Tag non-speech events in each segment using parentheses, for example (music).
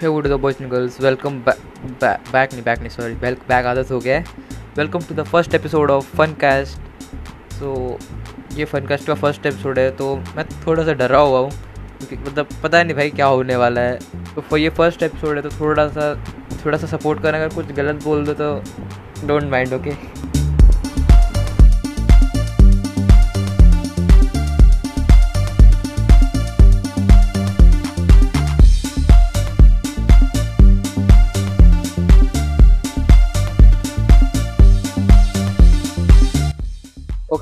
Hey would the boys and girls welcome back नहीं back नहीं sorry back आदत हो गया है। Welcome to the first episode of fun cast so ये फन कास्ट का फ़र्स्ट एपिसोड है तो मैं थोड़ा सा डरा हुआ हूँ, क्योंकि मतलब पता नहीं भाई क्या होने वाला है। तो फॉर ये फ़र्स्ट एपिसोड है तो थोड़ा सा थोड़ा सा सपोर्ट करना, अगर कुछ गलत बोल दो तो don't mind okay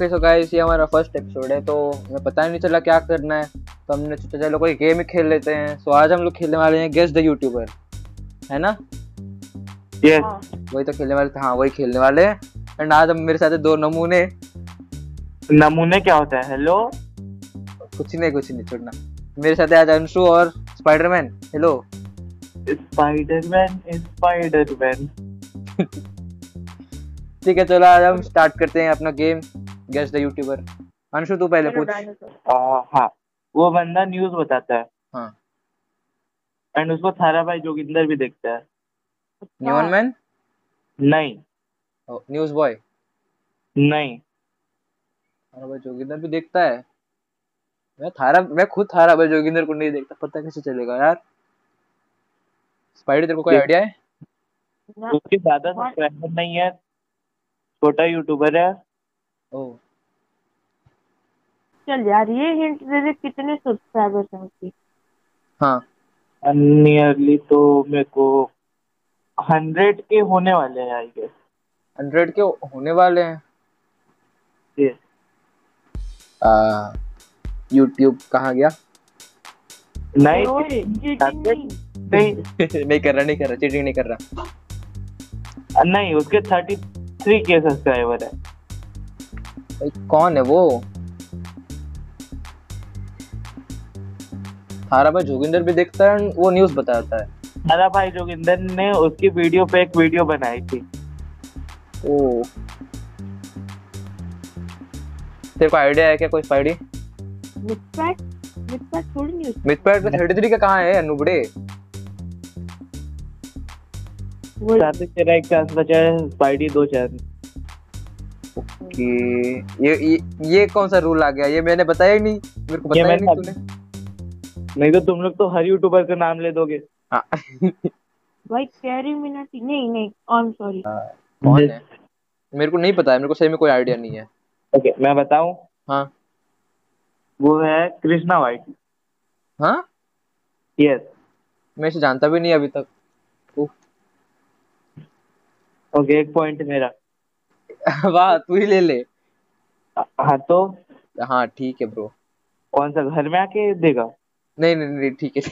okay so guys ये हमारा फ़र्स्ट एपिसोड है तो हमें पता नहीं चला क्या करना है। तो हमने सोचा चलो कोई गेम ही खेल लेते हैं। सो आज हम लोग खेलने वाले हैं गेस्ट द यूट्यूबर है ना? Yes. हाँ। वही तो खेलने वाले थे हाँ वही खेलने वाले हैं। एंड आज हम मेरे साथ दो नमूने। नमूने क्या होता है? हेलो कुछ नहीं कुछ नहीं छोड़ना। मेरे साथ आज अंशु और स्पाइडरमैन हेलो स्पाइडरमैन स्पाइडरमैन ठीक है चलो आज हम स्टार्ट करते हैं अपना game guess the YouTuber Anshu तू पहले पूछ। हाँ वो बंदा न्यूज़ बताता है। हाँ। एंड उसको थारा भाई जोगिंदर भी देखता है। न्यून मैन नहीं। News boy? नहीं। थारा भाई जोगिंदर भी देखता है। मैं थारा मैं खुद थारा भाई जोगिंदर को नहीं देखता पता कैसे चलेगा यार? स्पाइडर तेरे को कोई आइडिया है? उसके ज़्यादा सब्सक्राइबर नहीं है। छोटा यूट्यूबर है। ओ। चल यार ये हिंट दे दे कितने सब्सक्राइबर्स हैं उसके। हाँ। नियरली तो मेरे को हंड्रेड के होने वाले हैं आई गेस हंड्रेड के होने वाले हैं. यूट्यूब कहाँ गया? नहीं। नहीं। (laughs) नहीं कर रहा नहीं कर रहा चीटिंग नहीं कर रहा। नहीं उसके थर्टी थ्री के सब्सक्राइबर है। भाई कौन है वो? थारा भाई जोगिंदर भी देखता है वो न्यूज़ बताता है। थारा भाई जोगिंदर ने उसकी वीडियो पे एक वीडियो बनाई थी। ओ। तेरे को आइडिया है क्या कोई स्पाइडी मिथपैक मिथपैक थोड़ी नहीं उसकी मिथपैड पे 33 का कहाँ है नुबड़े वो साथ तेरा एक चांस बचा है स्पाइडी दो चांस कि ये ये ये कौन सा रूल आ गया? ये मैंने बताया ही नहीं। मेरे को बताया नहीं तूने। नहीं तो तुम लोग तो हर यूट्यूबर का नाम ले दोगे। हाँ। भाई कैरी मिनाटी नहीं नहीं आई एम सॉरी कौन है? मेरे को नहीं पता है मेरे को सही में कोई आइडिया नहीं है। ओके okay, मैं बताऊँ? हाँ। वो है कृष्णा वाइट हाँ? यस मैं इसे जानता भी नहीं अभी तक। उफ, ओके एक पॉइंट मेरा। (laughs) वाह तू ही ले ले। हाँ तो? हाँ ठीक है ब्रो कौन सा घर में आके देगा? नहीं नहीं नहीं ठीक है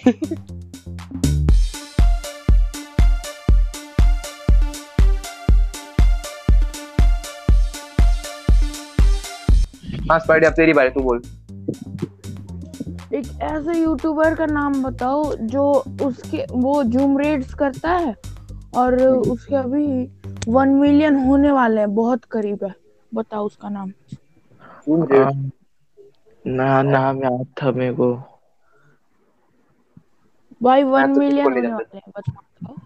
हाँ। स्पाइडी अब तेरी बारी तू बोल। एक ऐसे यूट्यूबर का नाम बताओ जो उसके वो जूम रेड्स करता है और उसके अभी वन मिलियन होने वाले हैं बहुत करीब है। बताओ उसका नाम। ना नाम याद था मेरे को। भाई वन तो मिलियन होने वाले हैं बताओ।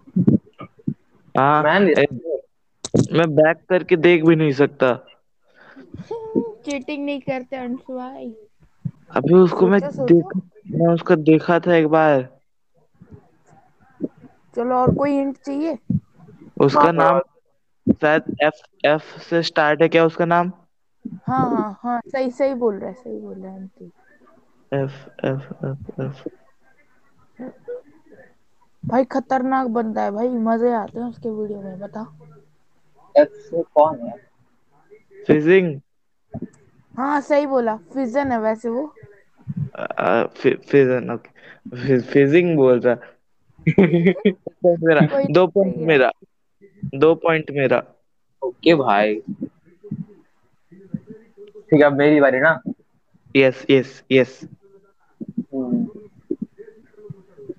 हाँ मैं बैक करके देख भी नहीं सकता। चीटिंग नहीं करते अंशु भाई। अभी उसको मैं। देख मैं उसको देखा था एक बार। चलो और कोई हिंट चाहिए? उसका नाम शायद एफ़ एफ़ से स्टार्ट है क्या उसका नाम? हाँ हाँ हाँ सही सही बोल रहा है सही बोल रहा है auntie. F F F F भाई खतरनाक बंदा है भाई मज़े आते हैं उसके वीडियो में बता। एफ़ से कौन है? फिजिंग हाँ सही बोला फिजन है वैसे वो। फिजन ओके फिजिंग बोल रहा। (laughs) (laughs) दो पॉइंट मेरा। दो पॉइंट मेरा। ओके भाई। ठीक है अब मेरी बारी ना? यस यस यस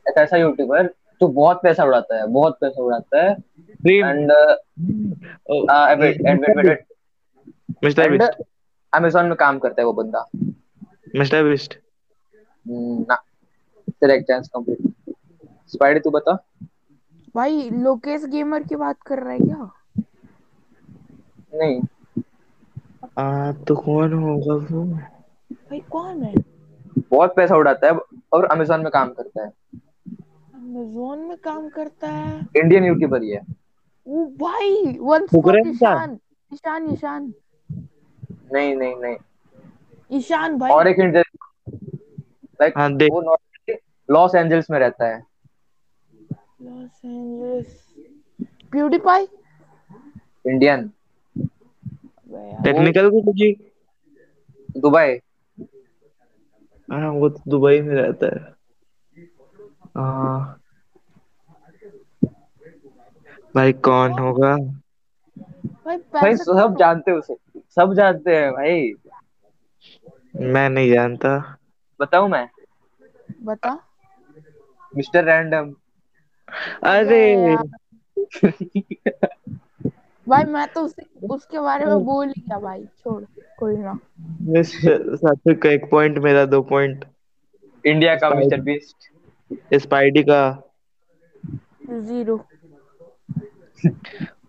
एक ऐसा यूट्यूबर जो बहुत पैसा उड़ाता है बहुत पैसा उड़ाता है। Dream and wait wait wait wait mister Beast Amazon में काम करता है वो बंदा। मिस्टर बिस्ट हम्म, ना। तेरा एक चांस कंप्लीट स्पाइडी तू बता। भाई लोकेश गेमर की बात कर रहा है क्या? नहीं। आ, तो कौन होगा वो? भाई कौन है? बहुत पैसा उड़ाता है और अमेजोन में काम करता है। अमेजोन में काम करता है? इंडियन यूट्यूबर ही है। वो भाई वन? ईशान ईशान ईशान नहीं नहीं नहीं। ईशान भाई। और एक इंडियन लाइक हाँ वो लॉस एंजल्स में रहता है। Los Angeles PewDiePie Indian Technical को जी। दुबई। हाँ वो तो दुबई में रहता है। आ, भाई कौन होगा? भाई भाई सब जानते हैं उसे। सब जानते हैं भाई। मैं नहीं जानता। बताऊँ मैं? बता। Mister random. अरे। भाई मैं तो उसे उसके बारे में बोल ही गया भाई छोड़ कोई ना। मिस सात्विक का एक पॉइंट मेरा दो पॉइंट इंडिया का मिस्टर बीस्ट। स्पाइडी का। ज़ीरो।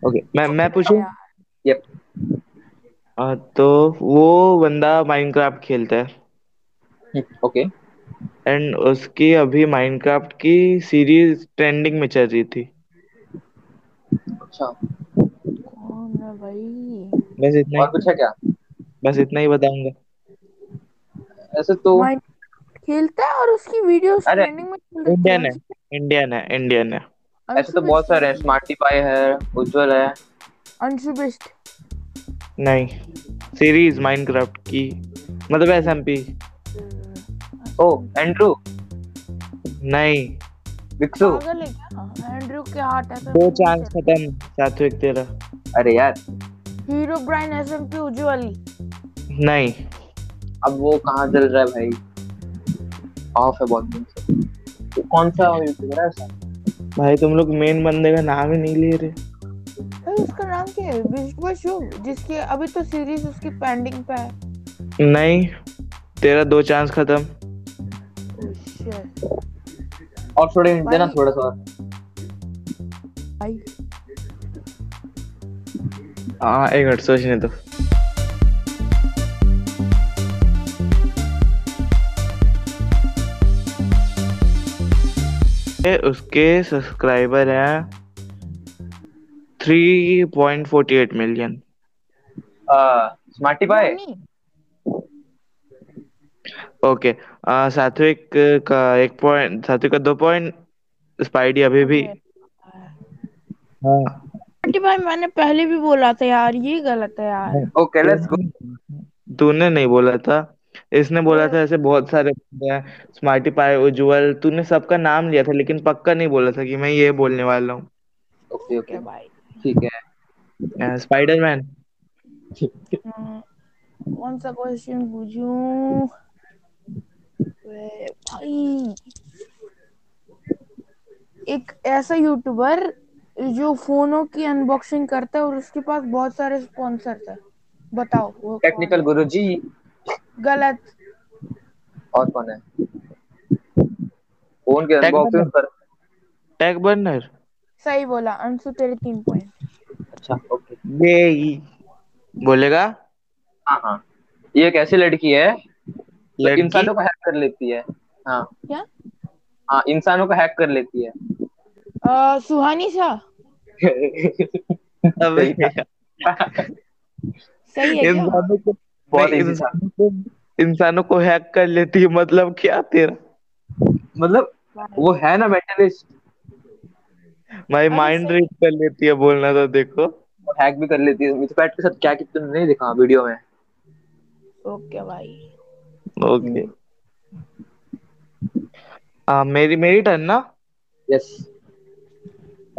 ओके मैं मैं पूछूँ? यप तो वो बंदा माइनक्राफ्ट खेलता है। ओके एंड उसकी अभी माइनक्राफ्ट की सीरीज़ ट्रेंडिंग में चल रही थी। अच्छा। कौन है भाई? बस इतना और कुछ है क्या? बस इतना ही बताऊँगा। ऐसे तो खेलता है और उसकी वीडियोस ट्रेंडिंग में चल रही इंडियन है। इंडियन है इंडियन है। ऐसे तो बहुत सारे हैं स्मार्टी पाई है उज्जवल है। अंशु बेस्ट। नहीं सीरीज़ माइनक्राफ्ट की मतलब एसएमपी ओ एंड्रू नहीं विक्सु है एंड्रयू के हार्ट ऐसा दो चांस खत्म सात्विक तेरा। अरे यार। हीरो ब्राइन एसएमपी उज्जवल नहीं। अब वो कहाँ चल रहा है भाई? ऑफ़ है बहुत दिन से। तो कौन सा यूट्यूबर है ऐसा भाई तुम लोग मेन बंदे का नाम ही नहीं ले रहे। भाई उसका नाम क्या है? विश्व शुभ जिसकी अभी तो सीरीज़ उसकी पेंडिंग पे है। नहीं तेरा दो चांस खत्म। Shit. और थोड़े हिंट देना थोड़ा सा। भाई। हाँ एक मिनट सोचने दो ये उसके सब्सक्राइबर हैं three point forty eight million Smarty Dhoni? Okay आ, सात्विक का एक पॉइंट सात्विक का दो पॉइंट स्पाइडी अभी भी। हाँ। आंटी भाई मैंने पहले भी बोला था यार ये गलत है यार। ओके लेट्स गो तूने नहीं बोला था। इसने बोला था ऐसे बहुत सारे स्मार्टी पाई उज्जवल तूने सबका नाम लिया था लेकिन पक्का नहीं बोला था कि मैं ये बोलने वाला हूँ। ओके ओके भाई ठीक है। स्पाइडरमैन हम्म, कौन सा क्वेश्चन पूछूँ? भाई एक ऐसा यूट्यूबर जो फोनों की अनबॉक्सिंग करता है और उसके पास बहुत सारे स्पॉन्सर है। बताओ वो टेक्निकल है? गुरुजी। गलत। और कौन है? फ़ोन के अनबॉक्सिंग कर टैग बर्नर सही बोला अंशु तेरे तीन पॉइंट अच्छा। ओके ये बोलेगा? हाँ हाँ। ये एक ऐसी लड़की है? जो लड़की? इंसानों को हैक कर लेती है। हाँ। क्या? हाँ इंसानों को हैक कर लेती है। अ, सुहानी शाह (laughs) सही है इंसानों को बहुत। इंसानों को इंसानों को हैक कर लेती है मतलब क्या तेरा? मतलब वो है ना मेंटलिस्ट भाई माइंड रीड कर लेती है बोलना तो देखो। हैक भी कर लेती है। मिथपैट के साथ क्या कि तुमने नहीं देखा वीडियो में। ओके भाई। ओके आ, मेरी मेरी टर्न ना? यस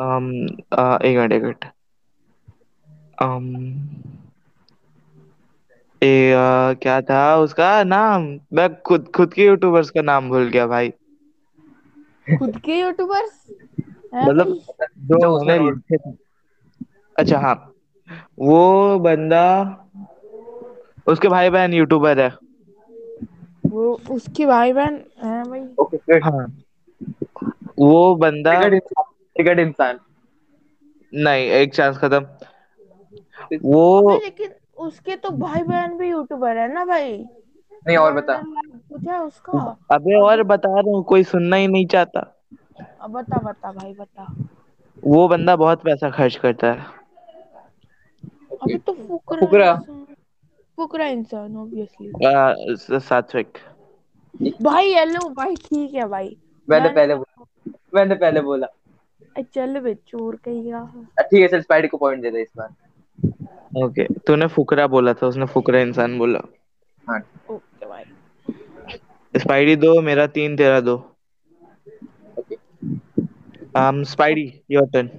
um, आ, एक मिनट एक मिनट. Um, ए, आ, क्या था उसका नाम? मैं खुद खुद के यूट्यूबर्स का नाम भूल गया भाई. खुद के यूट्यूबर्स मतलब जो जो उसने लिखे थे। अच्छा हाँ. वो बंदा उसके भाई बहन यूट्यूबर है. वो उसके भाई बहन हैं भाई। ओके ग्रेट हाँ। वो बंदा टिकट इंसान इंसान। नहीं एक चांस खत्म। वो लेकिन उसके तो भाई बहन भी यूट्यूबर है ना भाई? नहीं और बता। है उसका? अबे और बता रहा हूँ कोई सुनना ही नहीं चाहता। अब बता बता भाई बता। वो बंदा बहुत पैसा खर्च करता है। अबे तो फुकरा फुकरा। इंसान फुकरा इंसान ऑब्वियसली आ, सात्विक भाई हेलो भाई ठीक है भाई। मैंने पहले बोला। मैंने पहले बोला। चल बे चोर कहीं अ, ठीक है चल स्पाइडी को पॉइंट दे दे इस बार। ओके तूने फुकरा बोला था उसने फुकरा इंसान बोला। हाँ। ओके भाई स्पाइडी दो मेरा तीन तेरा दो। Okay um Spidey your turn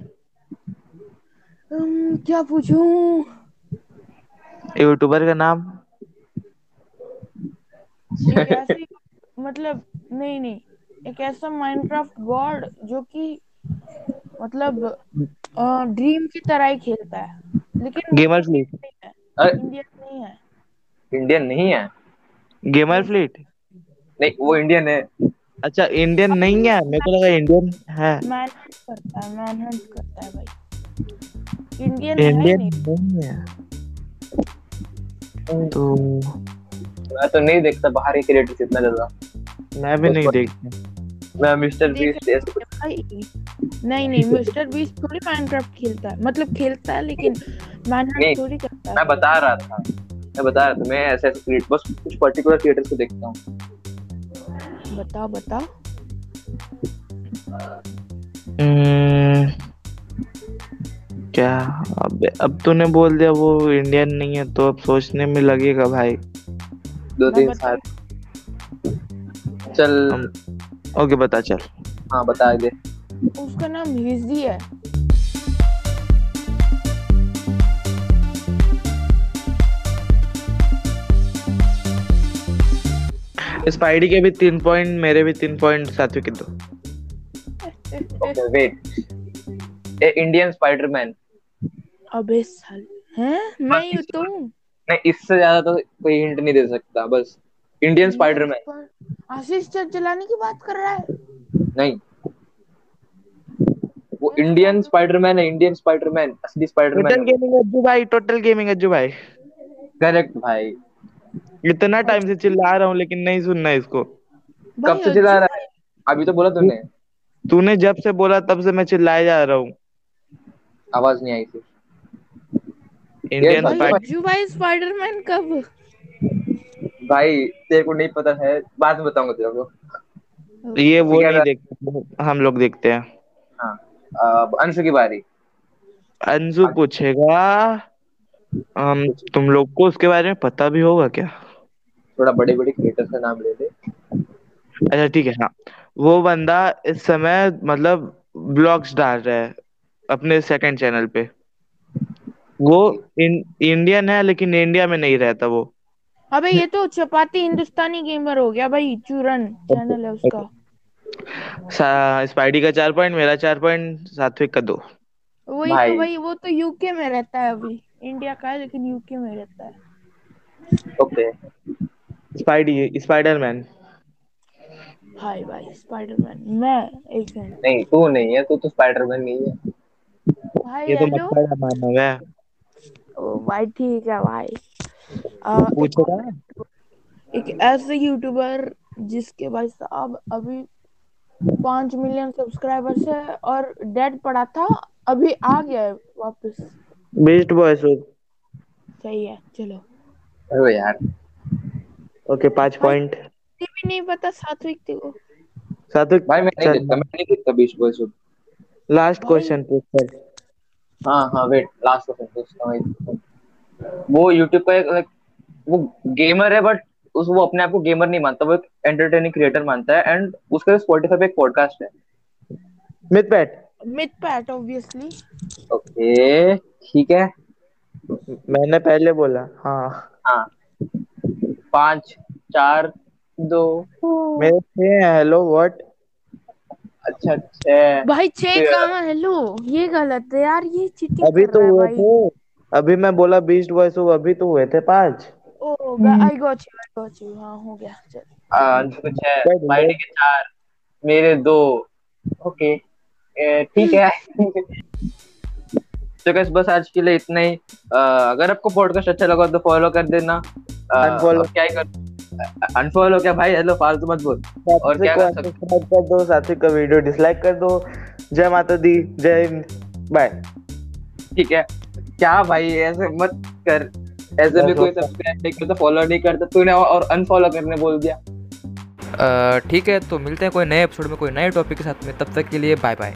um, क्या पूछूँ? यूट्यूबर का नाम? एक ऐसी मतलब नहीं नहीं एक ऐसा माइनक्राफ्ट गॉड जो कि मतलब ड्रीम की तरह ही खेलता है। लेकिन गेमर फ्लीट है। इंडियन नहीं है। इंडियन नहीं है? गेमर फ्लीट नहीं वो इंडियन है। अच्छा इंडियन नहीं है? मेरे को लगा इंडियन है। मैनहंट करता है मैनहंट करता है भाई। इंडियन इंडियन नहीं है। तो मैं तो नहीं देखता बाहर के क्रिएटर्स इतना ज़्यादा। मैं भी नहीं देखता। मैं मिस्टर बीस्ट नहीं नहीं मिस्टर बीस्ट थोड़ी माइनक्राफ्ट खेलता है। मतलब खेलता है लेकिन मैनहंट थोड़ी करता है। मैं बता रहा था मैं बता रहा था मैं ऐसे ऐसे क्रिएट बस कुछ पर्टिकुलर क्रिएटर्स को देखता हूँ। बता बता हम्म, क्या? अब अब तूने बोल दिया वो इंडियन नहीं है तो अब सोचने में लगेगा भाई। दो तीन साल। चल। ओके बता चल। हाँ बता दे उसका नाम हिजी है। स्पाइडी के भी तीन पॉइंट मेरे भी तीन पॉइंट सात्विक के दो। वेट ए इंडियन स्पाइडरमैन अबे साल हैं? मैं ही तो हूँ नहीं इससे ज़्यादा तो कोई हिंट नहीं दे सकता बस। इंडियन स्पाइडरमैन आशीष चलाने की बात कर रहा है। नहीं। वो इंडियन स्पाइडरमैन है इंडियन स्पाइडरमैन असली टोटल गेमिंग अज्जू भाई टोटल गेमिंग अज्जू भाई। करेक्ट भाई। इतना टाइम से चिल्ला रहा हूँ लेकिन नहीं सुनना इसको। कब से चिल्ला रहा है? अभी तो बोला तूने। तूने जब से बोला तब से मैं चिल्लाए जा रहा हूँ। आवाज़ नहीं आई थी। इंडियन भाई, भाई स्पाइडरमैन कब? भाई तेरे को नहीं पता है बाद में बताऊँगा तेरे को। ये वो नहीं देखते हम लोग देखते हैं। हाँ अंशु की बारी। अंशु पूछेगा um, तुम लोग को उसके बारे में पता भी होगा क्या? थोड़ा बड़े बड़े क्रिएटर्स का नाम ले ले। अच्छा ठीक है हाँ। वो बंदा इस समय मतलब ब्लॉग्स डाल रहा है अपने सेकंड चैनल पे। वो इन, इंडियन है लेकिन इंडिया में नहीं रहता वो। अबे ये तो चपाती हिंदुस्तानी गेमर हो गया भाई चूरन चैनल है उसका। स्पाइडी का चार पॉइंट मेरा चार पॉइंट सात्विक का दो। वही भाई। तो भाई वो तो यूके में रहता है अभी। इंडिया का है लेकिन यूके में रहता है। ओके स्पाइडी स्पाइडरमैन हाय भाई स्पाइडरमैन मैं एक नहीं तू नहीं है तू तो स्पाइडरमैन नहीं है। भाई ये तो मानव है। ओ भाई ठीक है भाई। आ, एक, पूछेगा एक ऐसे यूट्यूबर जिसके भाई साहब अभी पाँच मिलियन सब्सक्राइबर्स है और डेड पड़ा था अभी आ गया है वापस। बेस्ट बॉयज़ सही है चलो। अरे यार। ओके पाँच पॉइंट भी नहीं पता सात्विक थी वो। सात्विक भाई मैं नहीं देखता मैं नहीं देखता बीच बॉयज़ लास्ट क्वेश्चन पूछ कर हाँ हाँ वेट लास्ट क्वेश्चन पूछता हूँ वो यूट्यूब का एक like, वो गेमर है बट उस वो अपने आप को गेमर नहीं मानता वो एक एंटरटेनिंग क्रिएटर मानता है एंड उसका स्पॉटिफाई पे एक पॉडकास्ट है। Myth PAT myth PAT obviously okay ठीक है। मैंने पहले बोला हाँ। हाँ। पाँच चार दो। मेरे हेलो व्हाट अच्छा छह भाई छह. कहाँ हेलो ये गलत है यार ये चीटिंग अभी तो हुए थे। अभी मैं बोला बीस्ट बॉयज़ हो अभी तो हुए थे पाँच। ओ I got you I got you हाँ हो गया चल। आ, अंशु के छह क्या के चार मेरे दो। ओके ठीक है। (laughs) तो guys, बस आज के लिए इतना ही। अगर आपको पॉडकास्ट अच्छा लगा तो फॉलो कर देना. और क्या ही कर अनफॉलो क्या भाई? हेलो फालतू मत बोल। और क्या कर सकते? सब्सक्राइब कर दो साथी का वीडियो डिसलाइक कर दो। जय माता दी जय हिंद बाय ठीक है। क्या भाई ऐसे मत कर। ऐसे भी कोई सब्सक्राइब नहीं करता फॉलो नहीं करता तूने और- और अनफॉलो करने बोल दिया। ठीक है तो मिलते हैं कोई नए एपिसोड में कोई नए टॉपिक के साथ में तब तक के लिए बाय बाय